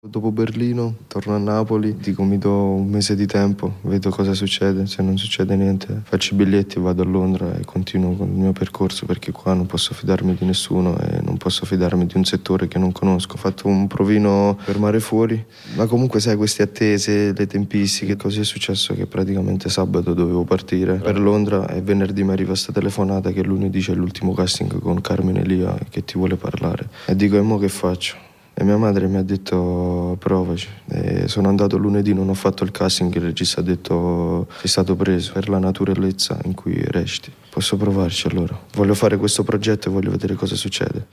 Dopo Berlino torno a Napoli, dico mi do un mese di tempo, vedo cosa succede, se non succede niente faccio i biglietti, vado a Londra e continuo con il mio percorso perché qua non posso fidarmi di nessuno e non posso fidarmi di un settore che non conosco. Ho fatto un provino per mare fuori, ma comunque sai queste attese, le tempistiche, così è successo che praticamente sabato dovevo partire per Londra e venerdì mi arriva questa telefonata che lunedì c'è l'ultimo casting con Carmine Elia che ti vuole parlare e dico e mo che faccio? E mia madre mi ha detto provaci. E sono andato lunedì, non ho fatto il casting, il regista ha detto sei stato preso per la naturalezza in cui resti. Posso provarci allora. Voglio fare questo progetto e voglio vedere cosa succede.